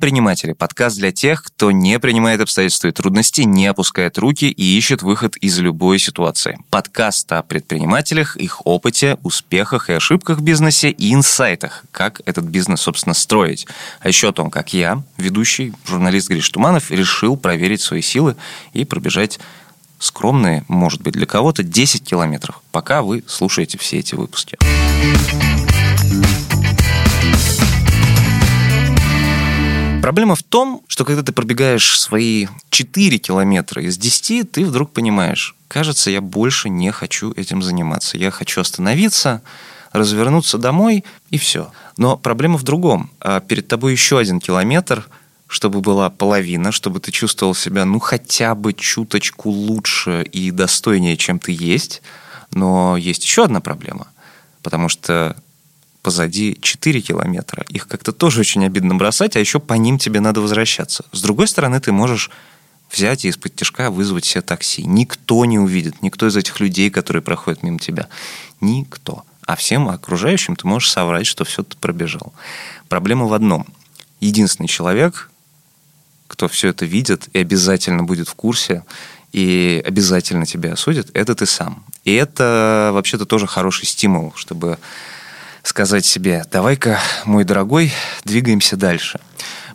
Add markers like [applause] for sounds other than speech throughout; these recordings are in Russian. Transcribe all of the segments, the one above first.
«Неприниматели» – подкаст для тех, кто не принимает обстоятельства и трудности, не опускает руки и ищет выход из любой ситуации. Подкаст о предпринимателях, их опыте, успехах и ошибках в бизнесе и инсайтах, как этот бизнес, собственно, строить. А еще о том, как я, ведущий, журналист Гриш Туманов, решил проверить свои силы и пробежать скромные, может быть, для кого-то 10 километров, пока вы слушаете все эти выпуски. Проблема в том, что когда ты пробегаешь свои 4 километра из 10, ты вдруг понимаешь, кажется, я больше не хочу этим заниматься. Я хочу остановиться, развернуться домой и все. Но проблема в другом. А перед тобой еще один километр, чтобы была половина, чтобы ты чувствовал себя, ну, хотя бы чуточку лучше и достойнее, чем ты есть. Но есть еще одна проблема. Потому что позади 4 километра. Их как-то тоже очень обидно бросать, а еще по ним тебе надо возвращаться. С другой стороны, ты можешь взять и из-под тяжка вызвать себе такси. Никто не увидит, никто из этих людей, которые проходят мимо тебя. Никто. А всем окружающим ты можешь соврать, что все ты пробежал. Проблема в одном. Единственный человек, кто все это видит и обязательно будет в курсе, и обязательно тебя осудит, это ты сам. И это вообще-то тоже хороший стимул, чтобы сказать себе, давай-ка, мой дорогой, двигаемся дальше.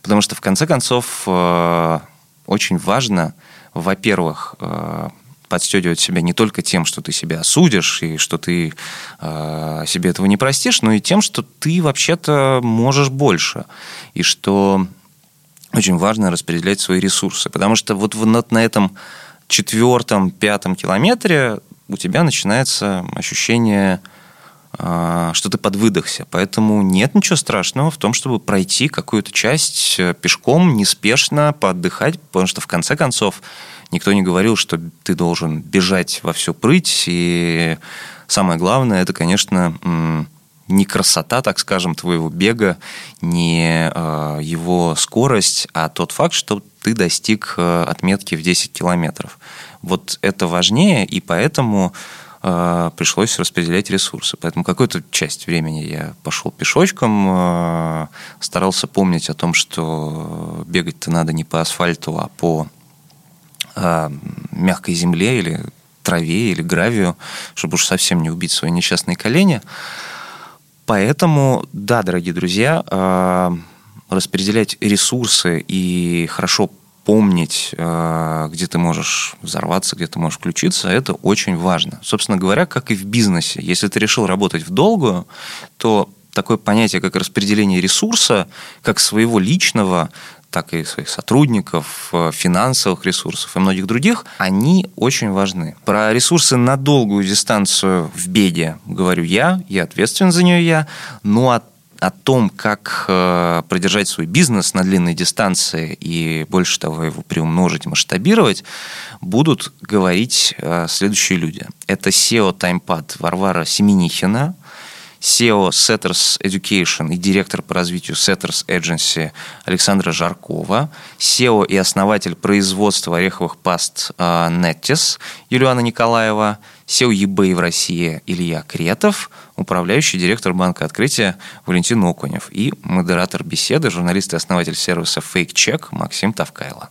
Потому что, в конце концов, э, очень важно, во-первых, э, подстегивать себя не только тем, что ты себя осудишь и что ты э, себе этого не простишь, но и тем, что ты вообще-то можешь больше. И что очень важно распределять свои ресурсы. Потому что вот на этом четвертом, пятом километре у тебя начинается ощущение что ты подвыдохся. Поэтому нет ничего страшного в том, чтобы пройти какую-то часть э, пешком, неспешно, поотдыхать, потому что в конце концов никто не говорил, что ты должен бежать во всю прыть. И самое главное, это, конечно, не красота, так скажем, твоего бега, не э, его скорость, а тот факт, что ты достиг э, отметки в 10 километров. Вот это важнее, и поэтому а, пришлось распределять ресурсы. Поэтому какую-то часть времени я пошел пешочком, а, старался помнить о том, что бегать-то надо не по асфальту, а по а, мягкой земле или траве или гравию, чтобы уж совсем не убить свои несчастные колени. Поэтому, да, дорогие друзья, распределять ресурсы и хорошо помнить, э, где ты можешь взорваться, где ты можешь включиться, это очень важно. Собственно говоря, как и в бизнесе. Если ты решил работать в долгую, то такое понятие, как распределение ресурса, как своего личного, так и своих сотрудников, э, финансовых ресурсов и многих других, они очень важны. Про ресурсы на долгую дистанцию в беге говорю я, я ответственен за нее я, ну а о том, как э, продержать свой бизнес на длинной дистанции и больше того его приумножить, масштабировать, будут говорить э, следующие люди. Это SEO TimePad Варвара Семенихина, SEO Setters Education и директор по развитию Setters Agency Александра Жаркова, SEO и основатель производства ореховых паст Netis Юлиана Николаева, SEO eBay в России Илья Кретов, управляющий директор банка открытия Валентин Окунев и модератор беседы, журналист и основатель сервиса Fake Check Максим Тавкайло.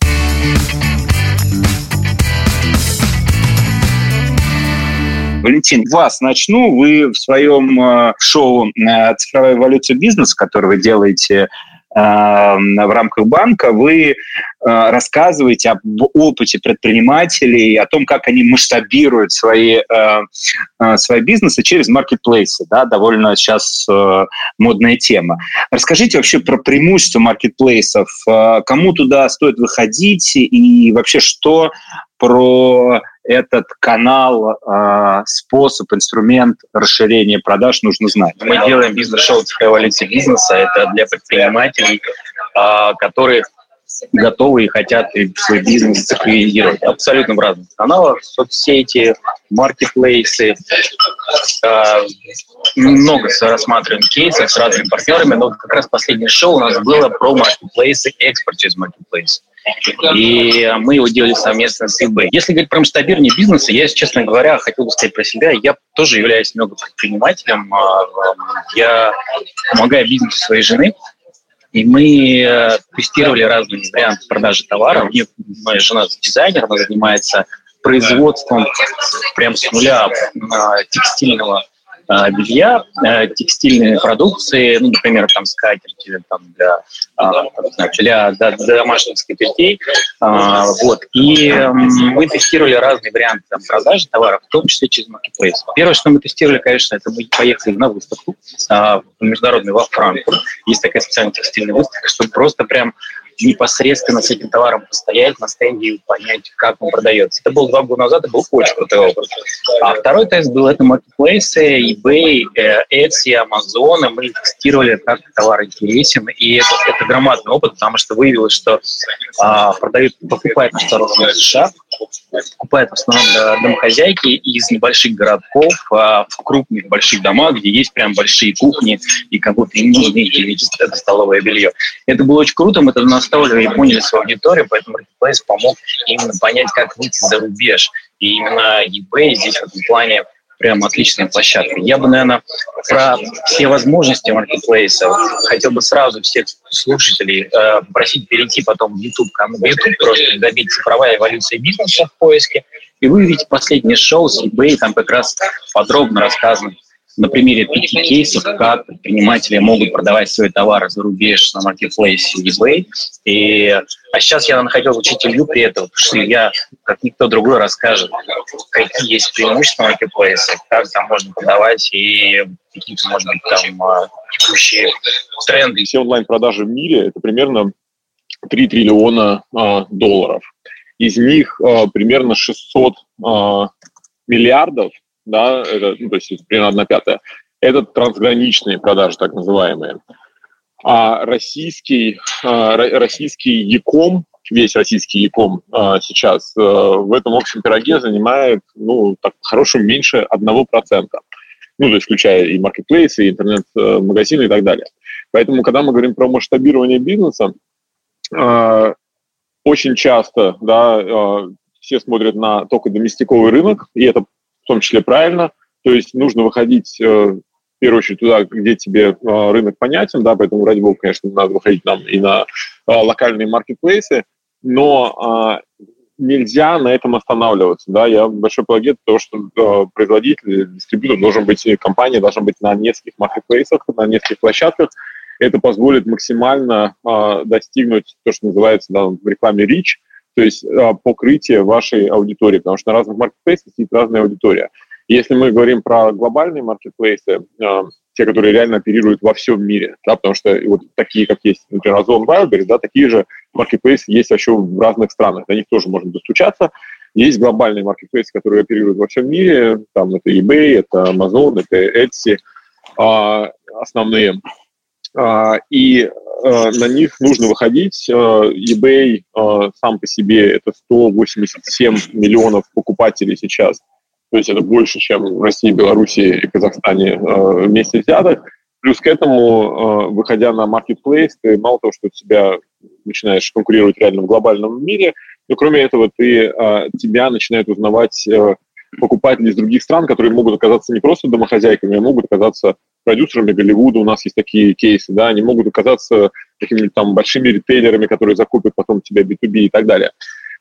Валентин, вас начну. Вы в своем э, шоу э, «Цифровая эволюция бизнеса», которое вы делаете в рамках банка вы э, рассказываете об опыте предпринимателей, о том, как они масштабируют свои, э, э, свои бизнесы через маркетплейсы. Да, довольно сейчас модная тема. Расскажите вообще про преимущества маркетплейсов. Кому туда стоит выходить и вообще что про этот канал, способ, инструмент расширения продаж нужно знать. Мы делаем бизнес-шоу «Цифровая эволюция бизнеса». Это для предпринимателей, которые готовы и хотят свой бизнес цифровизировать. Абсолютно в разных каналах, соцсети, маркетплейсы. Много рассматриваем кейсов с разными партнерами, но как раз последнее шоу у нас было про маркетплейсы, экспорт через маркетплейсы. И мы его делали совместно с eBay. Если говорить про масштабирование бизнеса, я, честно говоря, хотел бы сказать про себя. Я тоже являюсь много предпринимателем. А, я помогаю бизнесу своей жены. И мы э, тестировали разные варианты продажи товаров. Моя жена дизайнер, она занимается производством прям с нуля текстильного а, белья, а, текстильной продукции, ну, например, там скатерти там, для, а, для, для, для домашних скатертей. Вот. И мы тестировали разные варианты там, продажи товаров, в том числе через Marketplace. Первое, что мы тестировали, конечно, это мы поехали на выставку международный во Франкфурт. Есть такая специальная текстильная выставка, чтобы просто прям непосредственно с этим товаром постоять на стенде и понять, как он продается. Это был два года назад, это был очень крутой опыт. А второй тест был это marketplace, eBay, э, Etsy, Amazon, и мы тестировали, как товар интересен, и это, это громадный опыт, потому что выявилось, что а, продают, покупают на сторону США, покупают в основном домохозяйки из небольших городков а, в крупных больших домах, где есть прям большие кухни, и как будто им нужно это столовое белье. Это было очень круто, мы это наставили и поняли свою аудиторию, поэтому Marketplace помог именно понять, как выйти за рубеж. И именно eBay здесь в этом плане прям отличная площадка. Я бы, наверное, про все возможности маркетплейса хотел бы сразу всех слушателей э, просить перейти потом в YouTube, канал YouTube, просто добить цифровая эволюция бизнеса в поиске, и вы увидите последнее шоу с eBay, там как раз подробно рассказано на примере пяти кейсов, как предприниматели могут продавать свои товары за рубеж на маркетплейсе eBay. И, а сейчас я находил учить Илью при этом, что я, как никто другой, расскажет, какие есть преимущества маркетплейса, как там можно продавать и какие-то, может быть, там а, текущие тренды. Все онлайн-продажи в мире – это примерно 3 триллиона а, долларов. Из них а, примерно 600 а, миллиардов – да, это, ну, то есть примерно одна пятая, это трансграничные продажи, так называемые. А российский, а, российский Яком, весь российский Яком а, сейчас а, в этом общем пироге занимает, ну, так, хорошим меньше одного процента. Ну, то есть включая и маркетплейсы, и интернет-магазины и так далее. Поэтому, когда мы говорим про масштабирование бизнеса, очень часто да, все смотрят на только доместиковый рынок, и это в том числе правильно. То есть нужно выходить э, в первую очередь туда, где тебе э, рынок понятен, да, поэтому, ради бога, конечно, надо выходить нам и на э, локальные маркетплейсы, но нельзя на этом останавливаться. Да? Я большой плагет того, что производитель, дистрибьютор должен быть, компания должна быть на нескольких маркетплейсах, на нескольких площадках. Это позволит максимально э, достигнуть то, что называется да, в рекламе reach, то есть а, покрытие вашей аудитории, потому что на разных маркетплейсах есть разная аудитория. Если мы говорим про глобальные маркетплейсы, а, те, которые реально оперируют во всем мире, да, потому что вот такие, как есть, например, Озон Wildberries, да, такие же маркетплейсы есть вообще в разных странах, до них тоже можно достучаться. Есть глобальные маркетплейсы, которые оперируют во всем мире, там это eBay, это Amazon, это Etsy, а, основные. А, и э, на них нужно выходить. Э, eBay сам по себе это 187 миллионов покупателей сейчас. То есть это больше, чем в России, Беларуси и Казахстане вместе взятых. Плюс к этому, выходя на marketplace, ты мало того, что тебя начинаешь конкурировать реально в глобальном мире, но кроме этого ты, тебя начинают узнавать покупатели из других стран, которые могут оказаться не просто домохозяйками, а могут оказаться продюсерами Голливуда, у нас есть такие кейсы, да, они могут оказаться какими-то там большими ритейлерами, которые закупят потом тебя B2B и так далее.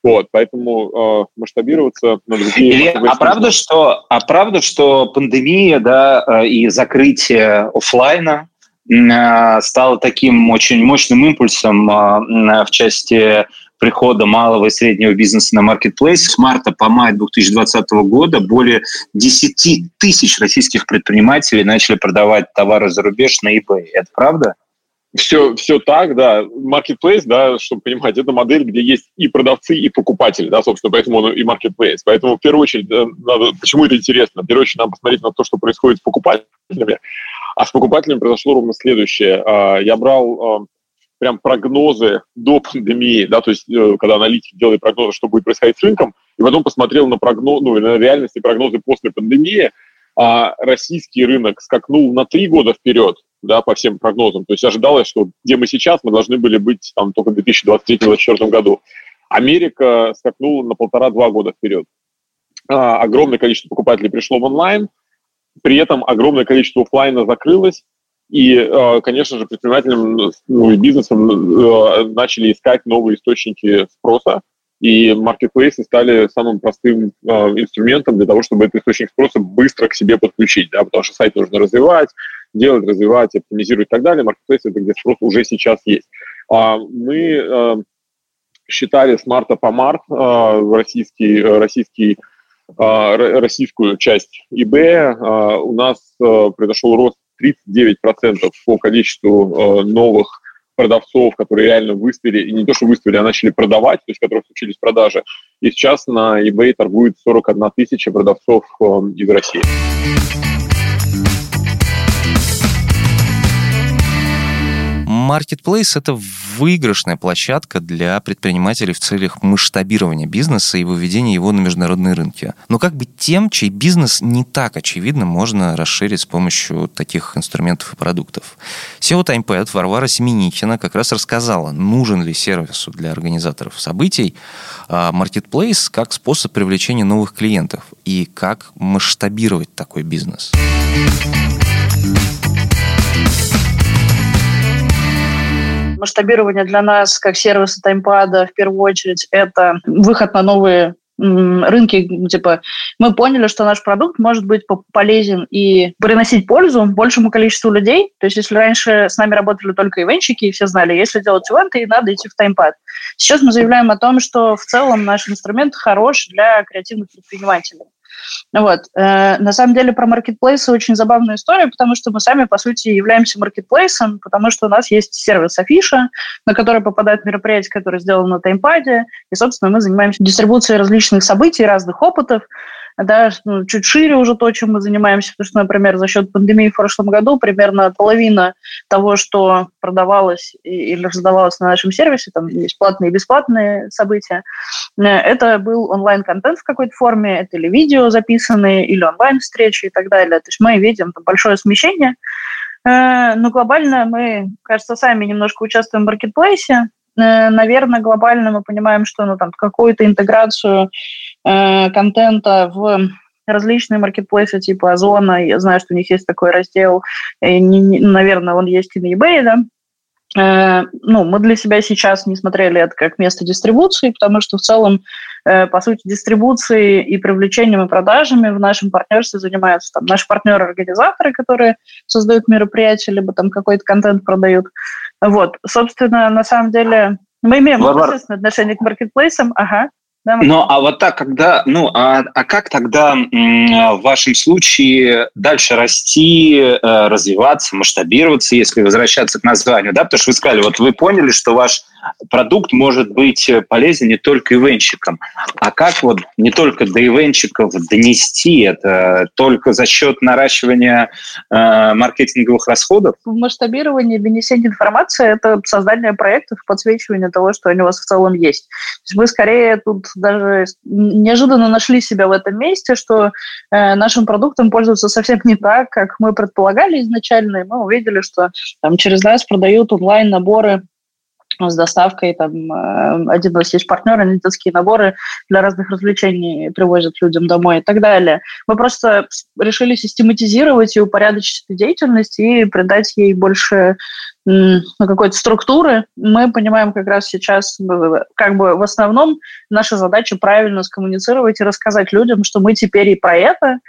Вот, поэтому э, масштабироваться на другие... Или, а правда, что, а правда, что пандемия, да, э, и закрытие офлайна э, стало таким очень мощным импульсом э, в части прихода малого и среднего бизнеса на маркетплейс с марта по май 2020 года более 10 тысяч российских предпринимателей начали продавать товары за рубеж на eBay. Это правда? Все, все так, да. Marketplace, да, чтобы понимать, это модель, где есть и продавцы, и покупатели, да, собственно, поэтому он и marketplace. Поэтому в первую очередь, надо, почему это интересно? В первую очередь, надо посмотреть на то, что происходит с покупателями. А с покупателями произошло ровно следующее. А, я брал а, прям прогнозы до пандемии, да, то есть э, когда аналитики делали прогнозы, что будет происходить с рынком, и потом посмотрел на прогноз, ну, на реальности прогнозы после пандемии, а российский рынок скакнул на три года вперед, да, по всем прогнозам. То есть ожидалось, что где мы сейчас, мы должны были быть там только в 2023-2024 году. Америка скакнула на полтора-два года вперед. А, огромное количество покупателей пришло в онлайн, при этом огромное количество офлайна закрылось, И, конечно же, предпринимателям ну, и бизнесом начали искать новые источники спроса, и маркетплейсы стали самым простым э, инструментом для того, чтобы этот источник спроса быстро к себе подключить, да, потому что сайт нужно развивать, делать, развивать, оптимизировать и так далее. Маркетплейс – это где спрос уже сейчас есть. А мы э, считали с марта по март э, российский, российский э, российскую часть. Э, у нас э, произошел рост 39% по количеству э, новых продавцов, которые реально выставили, и не то, что выставили, а начали продавать, то есть которые случились продажи. И сейчас на eBay торгует 41 тысяча продавцов э, из России. Marketplace – это выигрышная площадка для предпринимателей в целях масштабирования бизнеса и выведения его на международные рынки. Но как быть тем, чей бизнес не так очевидно можно расширить с помощью таких инструментов и продуктов? SEO TimePad Варвара Семеникина как раз рассказала, нужен ли сервису для организаторов событий Marketplace как способ привлечения новых клиентов и как масштабировать такой бизнес. Масштабирование для нас, как сервиса таймпада, в первую очередь, это выход на новые рынки, типа, мы поняли, что наш продукт может быть полезен и приносить пользу большему количеству людей. То есть, если раньше с нами работали только ивенчики, и все знали, если делать ивенты, надо идти в таймпад. Сейчас мы заявляем о том, что в целом наш инструмент хорош для креативных предпринимателей. Вот. Э, на самом деле про маркетплейсы очень забавная история, потому что мы сами, по сути, являемся маркетплейсом, потому что у нас есть сервис Афиша, на который попадают мероприятия, которые сделаны на таймпаде, и, собственно, мы занимаемся дистрибуцией различных событий, разных опытов, да, ну, чуть шире уже то, чем мы занимаемся, потому что, например, за счет пандемии в прошлом году примерно половина того, что продавалось или раздавалось на нашем сервисе, там есть платные и бесплатные события, это был онлайн-контент в какой-то форме, это или видео записанные, или онлайн-встречи и так далее. То есть мы видим там большое смещение, э, но глобально мы, кажется, сами немножко участвуем в маркетплейсе, Э, наверное, глобально мы понимаем, что ну, там, какую-то интеграцию э, контента в различные маркетплейсы типа Озона, я знаю, что у них есть такой раздел, и, наверное, он есть и на eBay, да, э, ну, мы для себя сейчас не смотрели это как место дистрибуции, потому что в целом, э, по сути, дистрибуцией и привлечением и продажами в нашем партнерстве занимаются там наши партнеры-организаторы, которые создают мероприятия, либо там какой-то контент продают. Вот, собственно, на самом деле мы имеем непосредственное отношение к маркетплейсам. Ага. Ну, а вот так, когда, ну, а, а как тогда в вашем случае дальше расти, э, развиваться, масштабироваться, если возвращаться к названию, да, потому что вы сказали, вот вы поняли, что ваш продукт может быть полезен не только ивенщикам, а как вот не только до ивенщиков донести это, только за счет наращивания э, маркетинговых расходов? В масштабировании донесения информации – это создание проектов, подсвечивание того, что они у вас в целом есть. То есть мы скорее тут даже неожиданно нашли себя в этом месте, что э, нашим продуктом пользуются совсем не так, как мы предполагали изначально, и мы увидели, что там через нас продают онлайн-наборы с доставкой, там, э, один нас есть партнер, они детские наборы для разных развлечений привозят людям домой и так далее. Мы просто решили систематизировать и упорядочить эту деятельность и придать ей больше ну, какой-то структуры. Мы понимаем как раз сейчас, как бы в основном наша задача правильно скоммуницировать и рассказать людям, что мы теперь и про это.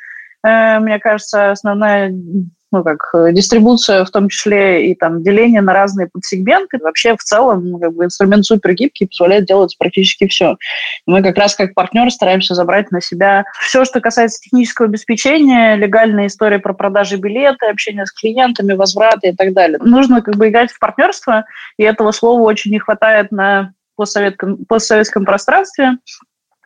Э, мне кажется, основная ну, как э, дистрибуция, в том числе и там деление на разные подсегменты. Вообще в целом ну, как бы инструмент супер гибкий, позволяет делать практически все. Мы как раз как партнер стараемся забрать на себя все, что касается технического обеспечения, легальная история про продажи билеты, общение с клиентами, возвраты и так далее. Нужно как бы играть в партнерство, и этого слова очень не хватает на постсоветском, постсоветском пространстве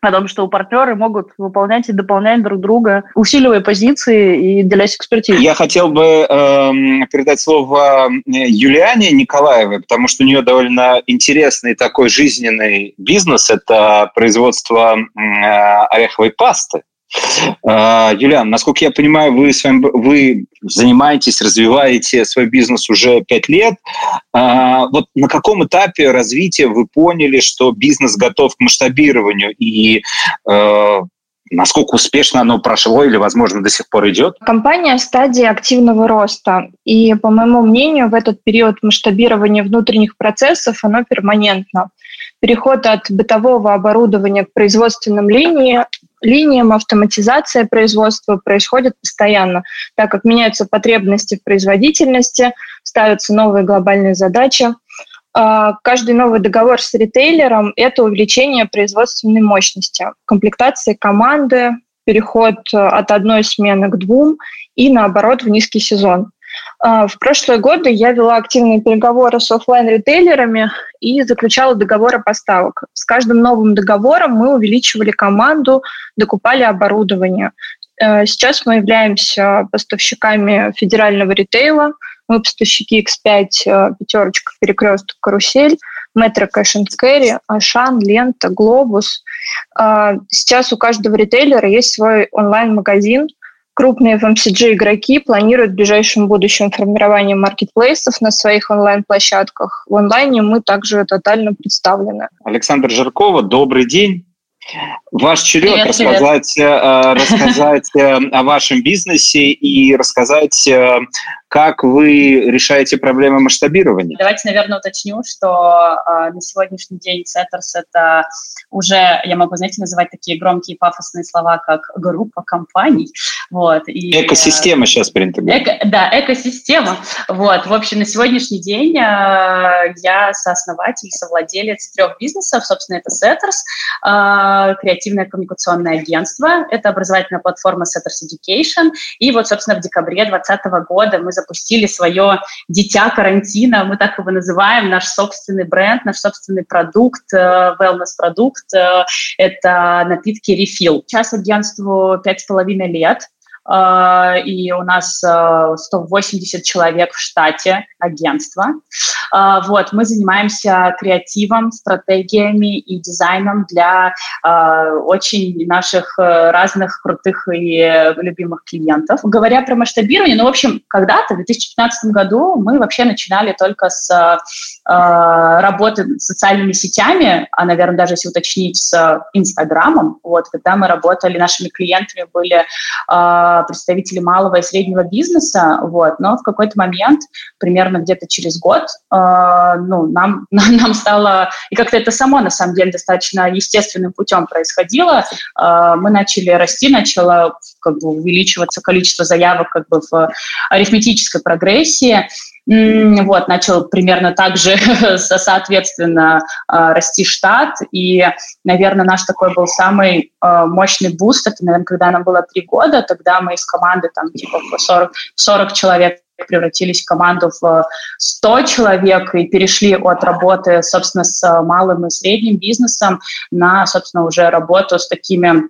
о том, что партнеры могут выполнять и дополнять друг друга, усиливая позиции и делясь экспертизой. Я хотел бы э, передать слово Юлиане Николаевой, потому что у нее довольно интересный такой жизненный бизнес. Это производство э, ореховой пасты. А, Юлиан, насколько я понимаю, вы, с вами, вы занимаетесь, развиваете свой бизнес уже пять лет. А, вот на каком этапе развития вы поняли, что бизнес готов к масштабированию и э, насколько успешно оно прошло или, возможно, до сих пор идет? Компания в стадии активного роста. И, по моему мнению, в этот период масштабирования внутренних процессов оно перманентно. Переход от бытового оборудования к производственным линиям линиям автоматизация производства происходит постоянно, так как меняются потребности в производительности, ставятся новые глобальные задачи. А, каждый новый договор с ритейлером – это увеличение производственной мощности, комплектация команды, переход э, от одной смены к двум и, наоборот, в низкий сезон. А, в прошлые годы я вела активные переговоры с офлайн-ритейлерами и заключала договоры поставок. С каждым новым договором мы увеличивали команду, докупали оборудование. Э, сейчас мы являемся поставщиками федерального ритейла. Мы поставщики X5, э, пятерочка, перекресток, карусель, метро Cash and Carry, Ашан, Лента, Глобус. А, сейчас у каждого ритейлера есть свой онлайн-магазин, Крупные FMCG игроки планируют в ближайшем будущем формирование маркетплейсов на своих онлайн-площадках. В онлайне мы также тотально представлены. Александр Жиркова, добрый день. Ваш черед привет, рассказать, привет. Э, рассказать э, о вашем бизнесе и рассказать, э, как вы решаете проблемы масштабирования. Давайте, наверное, уточню, что на сегодняшний день Setters – это уже, я могу, знаете, называть такие громкие пафосные слова, как группа компаний. Вот, и, экосистема сейчас принято эко, Да, экосистема. Вот, в общем, на сегодняшний день я сооснователь, совладелец трех бизнесов. Собственно, это Setters, креативное коммуникационное агентство. Это образовательная платформа Setters Education. И вот, собственно, в декабре 2020 года мы запустили свое дитя карантина, мы так его называем, наш собственный бренд, наш собственный продукт, э, wellness-продукт. Э, это напитки Refill. Сейчас агентству пять с половиной лет. А, и у нас 180 а, человек в штате агентства. А, вот, мы занимаемся креативом, стратегиями и дизайном для очень наших э, разных крутых и любимых клиентов. Говоря про масштабирование, ну, в общем, когда-то, в 2015 году, мы вообще начинали только с работы с социальными сетями, а, наверное, даже если уточнить, с Инстаграмом, вот, когда мы работали, нашими клиентами были представители малого и среднего бизнеса, вот, но в какой-то момент, примерно где-то через год, э, ну, [laughs] нам, нам стало, и как-то это само, на самом деле, достаточно естественным путем происходило, э, мы начали расти, начало как бы увеличиваться количество заявок как бы в арифметической прогрессии, вот, начал примерно так же, [laughs] соответственно, а, расти штат. И, наверное, наш такой был самый а, мощный буст. Это, наверное, когда нам было три года. Тогда мы из команды там типа 40, 40 человек превратились в команду в 100 человек и перешли от работы, собственно, с малым и средним бизнесом на, собственно, уже работу с такими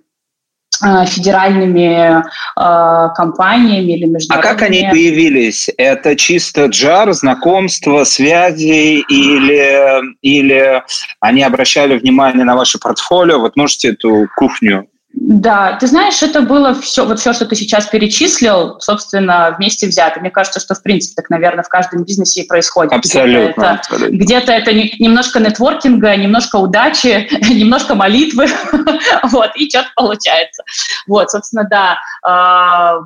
федеральными э, компаниями или международными. А как они появились? Это чисто джар, знакомство, связи или, или они обращали внимание на ваше портфолио? Вот можете эту кухню да, ты знаешь, это было все, вот все, что ты сейчас перечислил, собственно, вместе взято. Мне кажется, что, в принципе, так, наверное, в каждом бизнесе и происходит. Абсолютно. Где-то это, абсолютно. Где-то это немножко нетворкинга, немножко удачи, [laughs] немножко молитвы, [laughs] вот, и что-то получается. Вот, собственно, да, а,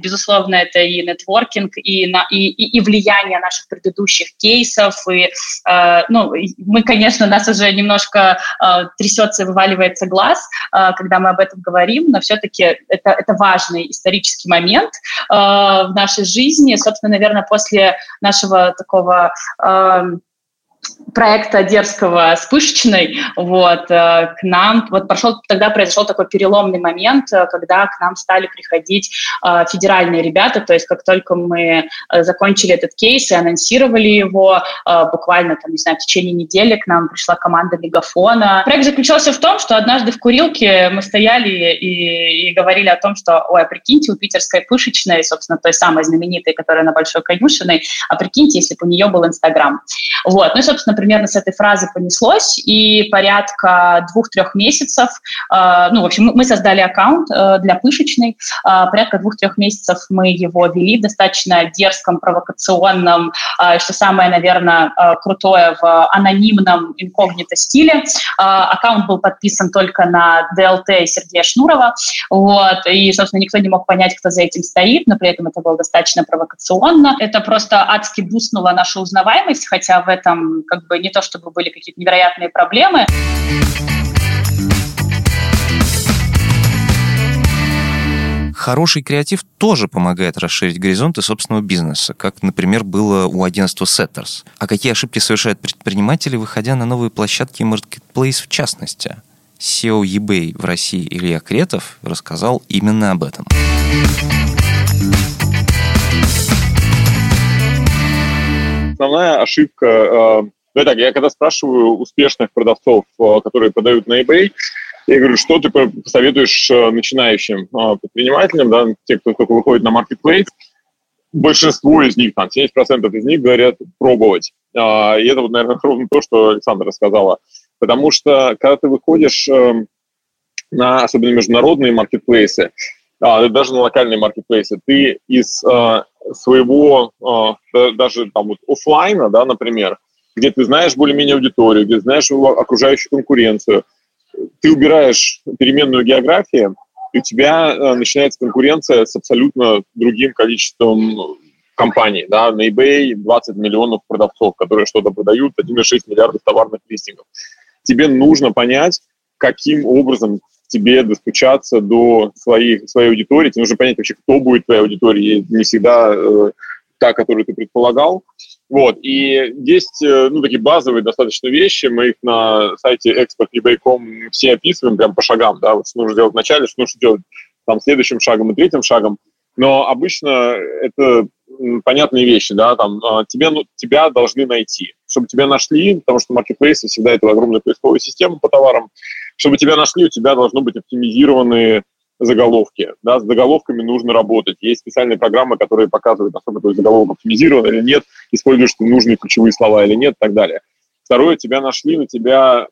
безусловно, это и нетворкинг, и, на, и, и, и влияние наших предыдущих кейсов, и, а, ну, мы, конечно, нас уже немножко а, трясется и вываливается глаз, когда мы об этом говорим, но все-таки это, это важный исторический момент э, в нашей жизни. Собственно, наверное, после нашего такого э, проекта дерзкого с Пышечной, вот, э, к нам, вот прошел, тогда произошел такой переломный момент, э, когда к нам стали приходить э, федеральные ребята, то есть как только мы закончили этот кейс и анонсировали его, буквально, там, не знаю, в течение недели к нам пришла команда Мегафона. Проект заключался в том, что однажды в курилке мы стояли и, и говорили о том, что, ой, а прикиньте, у питерской Пышечной, собственно, той самой знаменитой, которая на Большой Конюшиной, а прикиньте, если бы у нее был Инстаграм. Вот, ну, собственно, примерно с этой фразы понеслось, и порядка двух-трех месяцев, э, ну, в общем, мы создали аккаунт э, для пышечной, э, порядка двух-трех месяцев мы его вели в достаточно дерзком, провокационном, э, что самое, наверное, э, крутое в анонимном инкогнито стиле. Э, аккаунт был подписан только на DLT Сергея Шнурова, вот, и, собственно, никто не мог понять, кто за этим стоит, но при этом это было достаточно провокационно. Это просто адски бустнуло нашу узнаваемость, хотя в этом как бы не то чтобы были какие-то невероятные проблемы. Хороший креатив тоже помогает расширить горизонты собственного бизнеса, как, например, было у агентства Setters. А какие ошибки совершают предприниматели, выходя на новые площадки и маркетплейс в частности? SEO eBay в России Илья Кретов рассказал именно об этом. Основная ошибка, э, ну так, я когда спрашиваю успешных продавцов, э, которые продают на eBay, я говорю, что ты посоветуешь э, начинающим предпринимателям, да, те, кто только выходит на marketplace, большинство из них, там, 70% из них говорят пробовать. И это, вот, наверное, [laughs] ровно то, что Александра рассказала. Потому что, когда ты выходишь э, на особенно международные маркетплейсы, а, даже на локальные маркетплейсы, ты из э, своего э, даже там вот офлайна, да, например, где ты знаешь более-менее аудиторию, где знаешь окружающую конкуренцию, ты убираешь переменную географию, и у тебя э, начинается конкуренция с абсолютно другим количеством компаний. Да? На eBay 20 миллионов продавцов, которые что-то продают, 1,6 миллиардов товарных листингов тебе нужно понять, каким образом тебе достучаться до своей, своей аудитории, тебе нужно понять вообще, кто будет твоей аудиторией, не всегда э, та, которую ты предполагал. Вот, и есть, э, ну, такие базовые достаточно вещи, мы их на сайте export.ebay.com все описываем прям по шагам, да, вот что нужно делать вначале, что нужно делать там следующим шагом и третьим шагом, но обычно это понятные вещи, да, там, а, тебе, ну, тебя должны найти. Чтобы тебя нашли, потому что маркетплейсы всегда это огромная поисковая система по товарам, чтобы тебя нашли, у тебя должны быть оптимизированные заголовки. Да, с заголовками нужно работать. Есть специальные программы, которые показывают, насколько твой заголовок оптимизирован или нет, используешь ты нужные ключевые слова или нет и так далее. Второе, тебя нашли, на тебя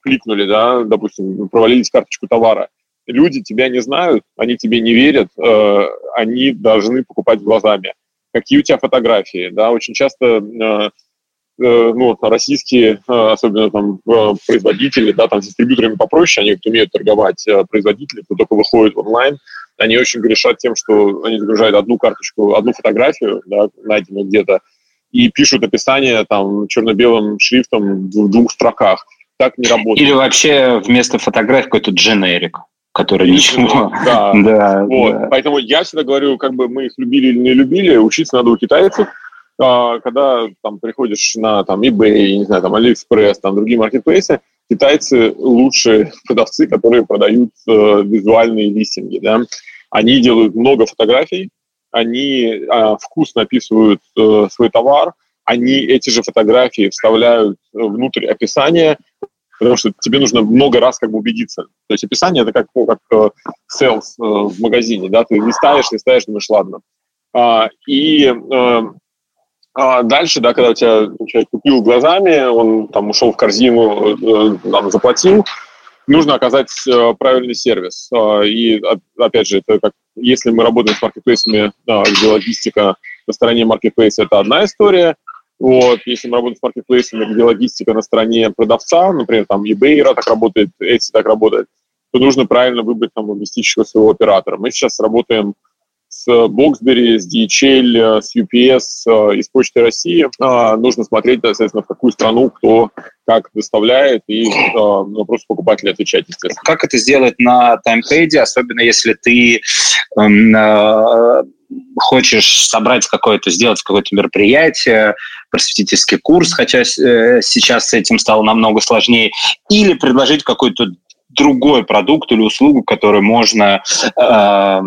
кликнули, да, допустим, провалились карточку товара. Люди тебя не знают, они тебе не верят, э, они должны покупать глазами какие у тебя фотографии, да, очень часто э, ну, российские, э, особенно там производители, да, там с дистрибьюторами попроще, они умеют торговать, производители, кто только выходит онлайн, они очень грешат тем, что они загружают одну карточку, одну фотографию, да, найденную где-то, и пишут описание там черно-белым шрифтом в двух строках. Так не работает. Или вообще вместо фотографии какой-то дженерик который ничего. Да, [laughs] да, вот. да. Поэтому я всегда говорю, как бы мы их любили или не любили, учиться надо у китайцев. А, когда там приходишь на там eBay, не знаю, там AliExpress, там другие маркетплейсы, китайцы лучшие [laughs] продавцы, которые продают э, визуальные листинги, да. Они делают много фотографий, они э, вкусно описывают э, свой товар, они эти же фотографии вставляют внутрь описания, потому что тебе нужно много раз как бы убедиться. То есть описание это как, ну, как э, sales э, в магазине, да, ты листаешь, листаешь, думаешь, ладно. А, и э, а дальше, да, когда у тебя человек купил глазами, он там ушел в корзину, э, там, заплатил, нужно оказать э, правильный сервис. Э, и опять же, это как если мы работаем с маркетплейсами, э, где логистика на стороне маркетплейса, это одна история, вот, если мы работаем с маркетплейсами, где логистика на стороне продавца, например, там eBay так работает, Etsy так работает, то нужно правильно выбрать там логистического своего оператора. Мы сейчас работаем с Boxberry, с DHL, с UPS, из Почты России. А, нужно смотреть, соответственно, в какую страну кто как доставляет, и на вопрос покупателя отвечать, естественно. Как это сделать на таймпейде, особенно если ты э, хочешь собрать какое-то, сделать какое-то мероприятие, просветительский курс, хотя э, сейчас с этим стало намного сложнее, или предложить какой-то другой продукт или услугу, которую можно э,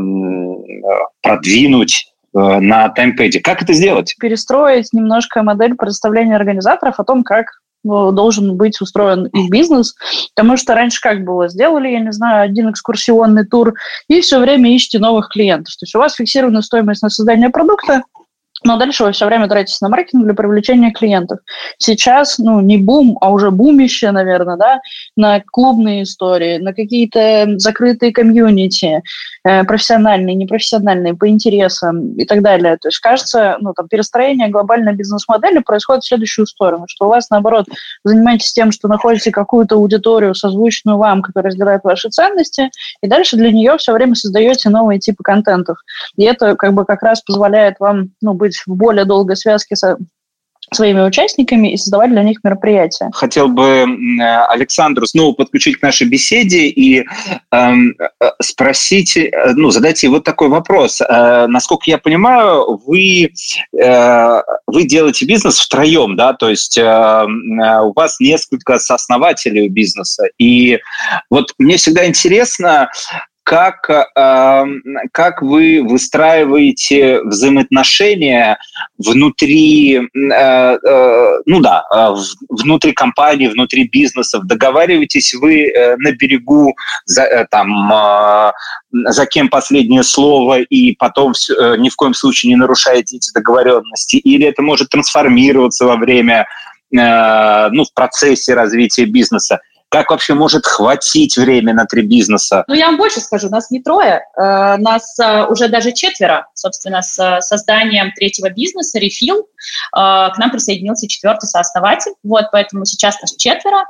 продвинуть э, на таймпеде. Как это сделать? Перестроить немножко модель предоставления организаторов о том, как ну, должен быть устроен их бизнес, потому что раньше как было? Сделали, я не знаю, один экскурсионный тур, и все время ищете новых клиентов. То есть у вас фиксированная стоимость на создание продукта, но дальше вы все время тратите на маркетинг для привлечения клиентов. Сейчас, ну, не бум, а уже бумище, наверное, да, на клубные истории, на какие-то закрытые комьюнити, э, профессиональные, непрофессиональные, по интересам и так далее. То есть, кажется, ну, там, перестроение глобальной бизнес-модели происходит в следующую сторону, что у вас, наоборот, занимаетесь тем, что находите какую-то аудиторию, созвучную вам, которая разделяет ваши ценности, и дальше для нее все время создаете новые типы контентов. И это как бы как раз позволяет вам, ну, быть быть в более долгой связке со своими участниками и создавать для них мероприятия. Хотел бы Александру снова подключить к нашей беседе и эм, э, спросить, э, ну, задать ей вот такой вопрос. Э, насколько я понимаю, вы, э, вы делаете бизнес втроем, да, то есть э, э, у вас несколько сооснователей бизнеса. И вот мне всегда интересно, как, э, как вы выстраиваете взаимоотношения внутри, э, э, ну да, внутри компании, внутри бизнесов? Договариваетесь вы на берегу за, там, за кем последнее слово и потом ни в коем случае не нарушаете эти договоренности? Или это может трансформироваться во время ну, в процессе развития бизнеса. Как вообще может хватить время на три бизнеса? Ну, я вам больше скажу, нас не трое, э, нас э, уже даже четверо. Собственно, с э, созданием третьего бизнеса, Refill, к нам присоединился четвертый сооснователь, вот, поэтому сейчас нас четверо.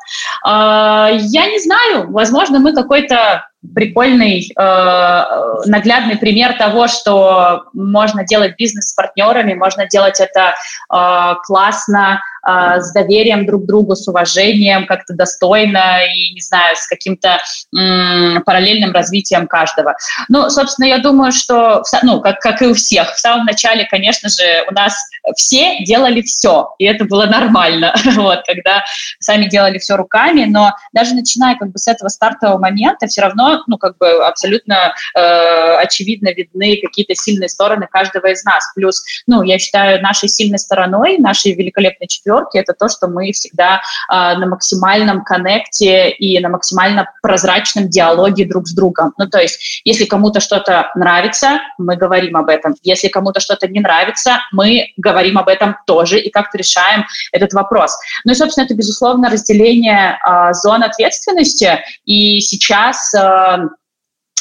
Я не знаю, возможно, мы какой-то прикольный, э, наглядный пример того, что можно делать бизнес с партнерами, можно делать это э, классно, э, с доверием друг к другу, с уважением, как-то достойно и, не знаю, с каким-то м, параллельным развитием каждого. Ну, собственно, я думаю, что, ну, как, как и у всех, в самом начале, конечно же, у нас все делали все, и это было нормально, [laughs] вот, когда сами делали все руками, но даже начиная как бы с этого стартового момента, все равно ну, как бы абсолютно э, очевидно видны какие-то сильные стороны каждого из нас. Плюс, ну, я считаю, нашей сильной стороной, нашей великолепной четверки, это то, что мы всегда э, на максимальном коннекте и на максимально прозрачном диалоге друг с другом. Ну, то есть, если кому-то что-то нравится, мы говорим об этом. Если кому-то что-то не нравится, мы говорим об этом тоже и как-то решаем этот вопрос. Ну и, собственно, это, безусловно, разделение э, зон ответственности. И сейчас э,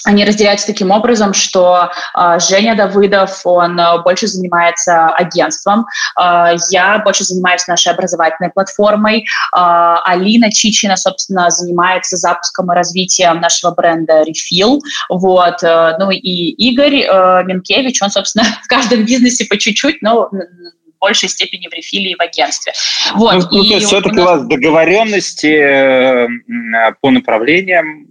они разделяются таким образом, что э, Женя Давыдов, он э, больше занимается агентством, э, я больше занимаюсь нашей образовательной платформой, э, Алина Чичина, собственно, занимается запуском и развитием нашего бренда Refill, вот, э, ну и Игорь э, Минкевич, он, собственно, [laughs] в каждом бизнесе по чуть-чуть, но большей степени в рефиле и в агентстве. Вот. Ну, ну, то есть все-таки у, нас... у вас договоренности э, по направлениям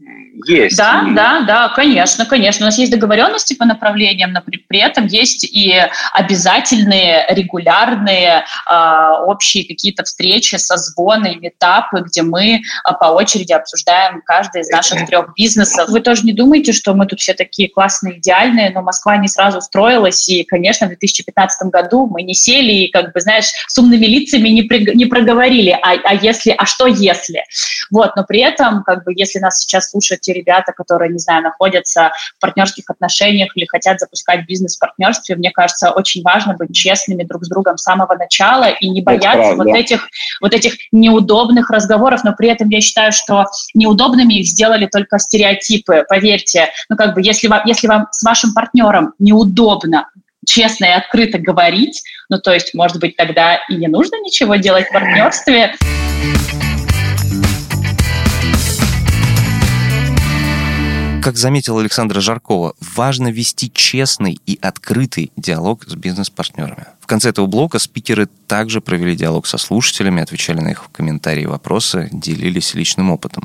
есть. Да, да, да, конечно, конечно. У нас есть договоренности по направлениям, но при, при этом есть и обязательные, регулярные э, общие какие-то встречи, созвоны, метапы, где мы э, по очереди обсуждаем каждый из наших трех бизнесов. Вы тоже не думаете, что мы тут все такие классные, идеальные, но Москва не сразу строилась, и, конечно, в 2015 году мы не сели и, как бы, знаешь, с умными лицами не, при, не проговорили, а, а если, а что если? Вот, но при этом, как бы, если нас сейчас слушают те ребята, которые, не знаю, находятся в партнерских отношениях или хотят запускать бизнес в партнерстве, мне кажется, очень важно быть честными друг с другом с самого начала и не бояться вот этих, вот этих неудобных разговоров, но при этом я считаю, что неудобными их сделали только стереотипы, поверьте. Ну, как бы, если вам, если вам с вашим партнером неудобно честно и открыто говорить, ну, то есть, может быть, тогда и не нужно ничего делать в партнерстве. Как заметил Александра Жаркова, важно вести честный и открытый диалог с бизнес-партнерами. В конце этого блока спикеры также провели диалог со слушателями, отвечали на их комментарии и вопросы, делились личным опытом.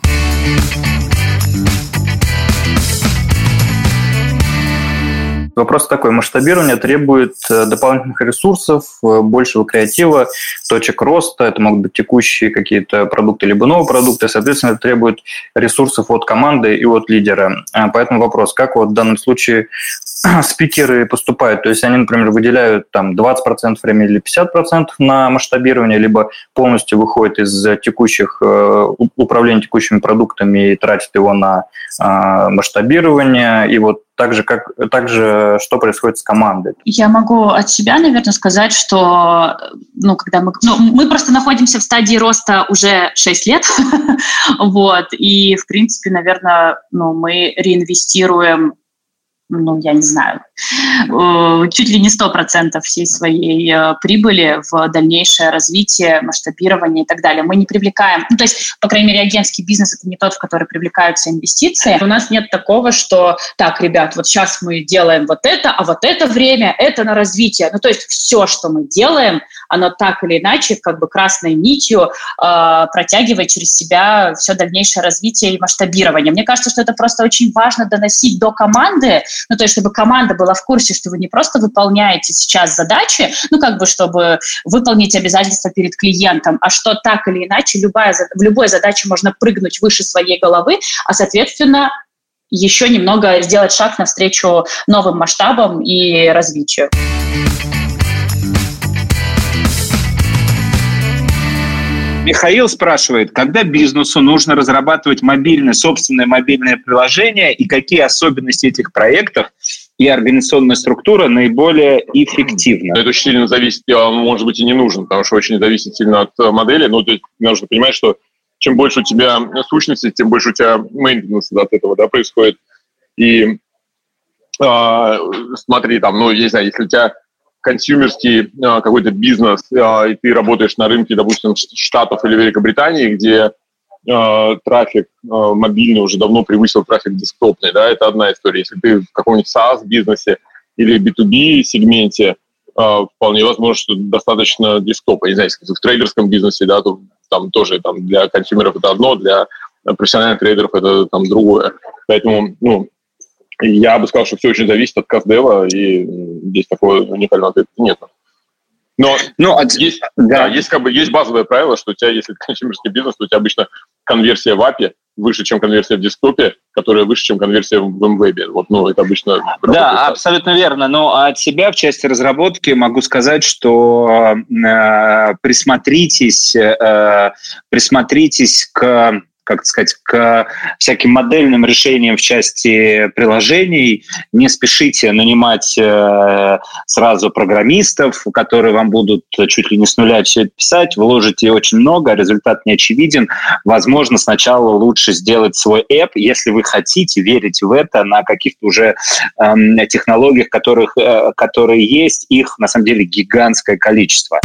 Вопрос такой. Масштабирование требует э, дополнительных ресурсов, э, большего креатива, точек роста. Это могут быть текущие какие-то продукты, либо новые продукты. Соответственно, это требует ресурсов от команды и от лидера. А, поэтому вопрос, как вот в данном случае [clears throat] спикеры поступают? То есть они, например, выделяют там 20% времени или 50% на масштабирование, либо полностью выходят из текущих э, управления текущими продуктами и тратят его на масштабирование. И вот также, как, также что происходит с командой? Я могу от себя, наверное, сказать, что ну, когда мы, ну, мы просто находимся в стадии роста уже 6 лет, [laughs] вот, и, в принципе, наверное, ну, мы реинвестируем ну, я не знаю, чуть ли не 100% всей своей э, прибыли в дальнейшее развитие, масштабирование и так далее. Мы не привлекаем, ну, то есть, по крайней мере, агентский бизнес – это не тот, в который привлекаются инвестиции. У нас нет такого, что, так, ребят, вот сейчас мы делаем вот это, а вот это время – это на развитие. Ну, то есть все, что мы делаем, оно так или иначе как бы красной нитью э, протягивает через себя все дальнейшее развитие и масштабирование. Мне кажется, что это просто очень важно доносить до команды, ну, то есть, чтобы команда была в курсе, что вы не просто выполняете сейчас задачи, ну, как бы, чтобы выполнить обязательства перед клиентом, а что так или иначе любая, в любой задаче можно прыгнуть выше своей головы, а, соответственно, еще немного сделать шаг навстречу новым масштабам и развитию. Михаил спрашивает, когда бизнесу нужно разрабатывать мобильное, собственное мобильное приложение и какие особенности этих проектов и организационная структура наиболее эффективны? Это очень сильно зависит, может быть, и не нужен, потому что очень зависит сильно от э, модели. Ну, то есть нужно понимать, что чем больше у тебя сущности, тем больше у тебя мейнтенанс от этого да, происходит. И э, смотри, там, ну, я не знаю, если у тебя консюмерский а, какой-то бизнес, а, и ты работаешь на рынке, допустим, Штатов или Великобритании, где а, трафик мобильный уже давно превысил трафик десктопный, да, это одна история. Если ты в каком-нибудь SaaS-бизнесе или B2B-сегменте, вполне возможно, что достаточно десктопа. Не знаю, если в трейдерском бизнесе, да, то там тоже там, для консюмеров это одно, для профессиональных трейдеров это там другое. Поэтому, ну, я бы сказал, что все очень зависит от каздева, и здесь такого уникального ответа нет. Но ну, от... есть, да. Да, есть, как бы, есть базовое правило, что у тебя, если это консюмерский бизнес, то у тебя обычно конверсия в API выше, чем конверсия в десктопе, которая выше, чем конверсия в мвебе. Вот, ну, это обычно... Да, абсолютно верно. Но от себя в части разработки могу сказать, что э, присмотритесь, э, присмотритесь к как сказать, к всяким модельным решениям в части приложений. Не спешите нанимать э, сразу программистов, которые вам будут чуть ли не с нуля все это писать. Вложите очень много, результат не очевиден. Возможно, сначала лучше сделать свой app, если вы хотите, верить в это на каких-то уже э, технологиях, которых, э, которые есть. Их, на самом деле, гигантское количество.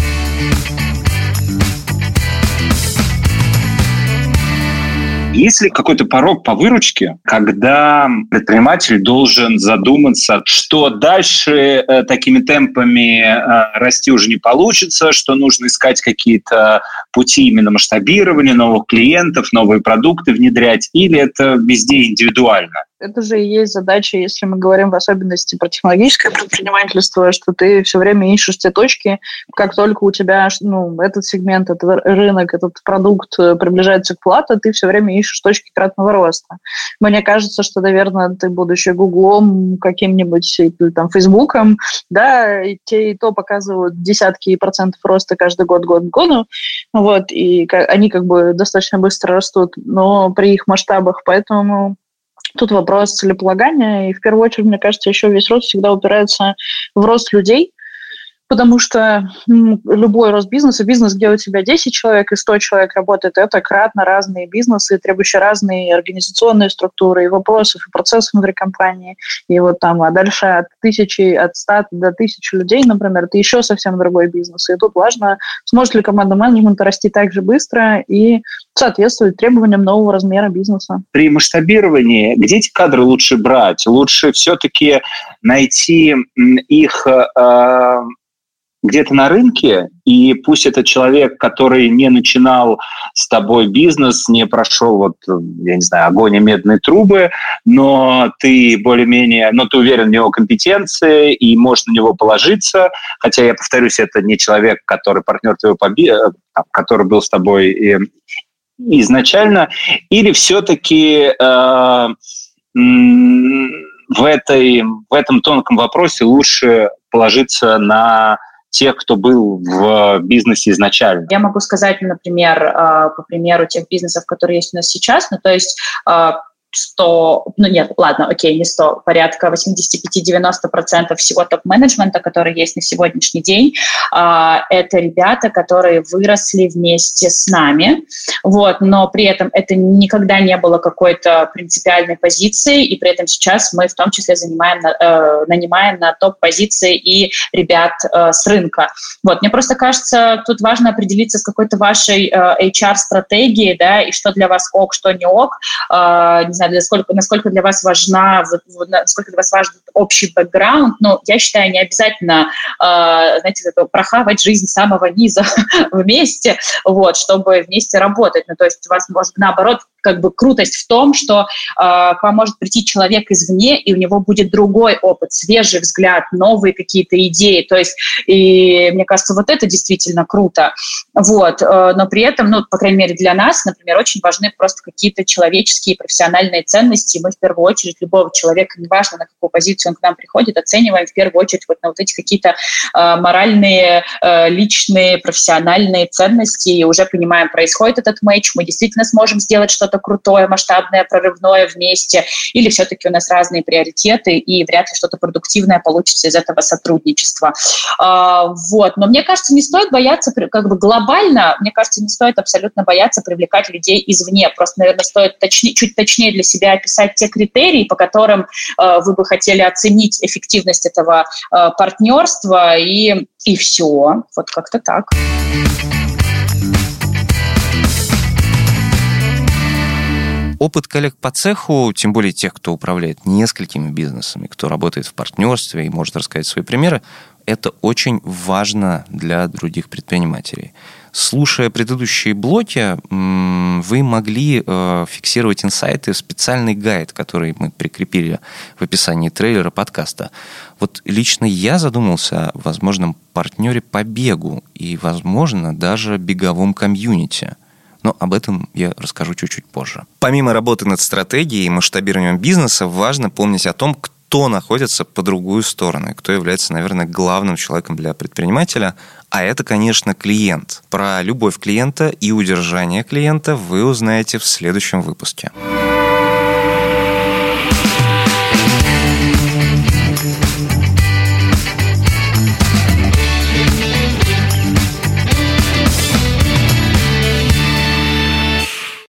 Есть ли какой-то порог по выручке, когда предприниматель должен задуматься, что дальше э, такими темпами э, расти уже не получится, что нужно искать какие-то пути именно масштабирования новых клиентов, новые продукты внедрять, или это везде индивидуально? Это же и есть задача, если мы говорим в особенности про технологическое предпринимательство, что ты все время ищешь те точки, как только у тебя ну, этот сегмент, этот рынок, этот продукт э, приближается к плату, ты все время ищешь точки кратного роста. Мне кажется, что, наверное, ты, будучи Гуглом, каким-нибудь или там Фейсбуком, да, и те и то показывают десятки процентов роста каждый год, год к году, вот, и они как бы достаточно быстро растут, но при их масштабах, поэтому Тут вопрос целеполагания, и в первую очередь, мне кажется, еще весь рост всегда упирается в рост людей, потому что любой рост бизнеса, бизнес, где у тебя 10 человек и 100 человек работает, это кратно разные бизнесы, требующие разные организационные структуры и вопросов, и процессов внутри компании. И вот там, а дальше от тысячи, от 100 до тысячи людей, например, это еще совсем другой бизнес. И тут важно, сможет ли команда менеджмента расти так же быстро и соответствовать требованиям нового размера бизнеса. При масштабировании где эти кадры лучше брать? Лучше все-таки найти их э, где-то на рынке, и пусть это человек, который не начинал с тобой бизнес, не прошел, вот, я не знаю, огонь и медные трубы, но ты более-менее, но ты уверен в его компетенции и можешь на него положиться, хотя, я повторюсь, это не человек, который партнер твоего поби... Э, который был с тобой изначально, или все-таки э, в, этой, в этом тонком вопросе лучше положиться на тех, кто был в бизнесе изначально? Я могу сказать, например, а, по примеру тех бизнесов, которые есть у нас сейчас, ну, то есть а, 100, ну нет, ладно, окей, не 100, порядка 85-90% всего топ-менеджмента, который есть на сегодняшний день, а, это ребята, которые выросли вместе с нами, вот, но при этом это никогда не было какой-то принципиальной позиции, и при этом сейчас мы в том числе занимаем, э, нанимаем на топ-позиции и ребят э, с рынка. Вот, мне просто кажется, тут важно определиться с какой-то вашей э, HR-стратегией, да, и что для вас ок, что не ок, не знаю, насколько, насколько для вас важна, насколько для вас важен общий бэкграунд, но я считаю, не обязательно, знаете, прохавать жизнь самого низа [laughs] вместе, вот, чтобы вместе работать. Ну, то есть у вас может, наоборот, как бы крутость в том, что э, к вам может прийти человек извне, и у него будет другой опыт, свежий взгляд, новые какие-то идеи. То есть, и мне кажется, вот это действительно круто. Вот. Э, но при этом, ну, по крайней мере, для нас, например, очень важны просто какие-то человеческие, профессиональные ценности. Мы в первую очередь любого человека, неважно, на какую позицию он к нам приходит, оцениваем в первую очередь вот на вот эти какие-то э, моральные, э, личные, профессиональные ценности, и уже понимаем, происходит этот матч, мы действительно сможем сделать что-то что-то крутое, масштабное, прорывное вместе, или все-таки у нас разные приоритеты, и вряд ли что-то продуктивное получится из этого сотрудничества. А, вот. Но мне кажется, не стоит бояться, как бы глобально, мне кажется, не стоит абсолютно бояться привлекать людей извне. Просто, наверное, стоит точнее, чуть точнее для себя описать те критерии, по которым э, вы бы хотели оценить эффективность этого э, партнерства, и, и все. Вот как-то так. Опыт коллег по цеху, тем более тех, кто управляет несколькими бизнесами, кто работает в партнерстве и может рассказать свои примеры, это очень важно для других предпринимателей. Слушая предыдущие блоки, вы могли э, фиксировать инсайты в специальный гайд, который мы прикрепили в описании трейлера подкаста. Вот лично я задумался о возможном партнере по бегу и, возможно, даже беговом комьюнити – но об этом я расскажу чуть-чуть позже. Помимо работы над стратегией и масштабированием бизнеса, важно помнить о том, кто находится по другую сторону, кто является, наверное, главным человеком для предпринимателя, а это, конечно, клиент. Про любовь клиента и удержание клиента вы узнаете в следующем выпуске.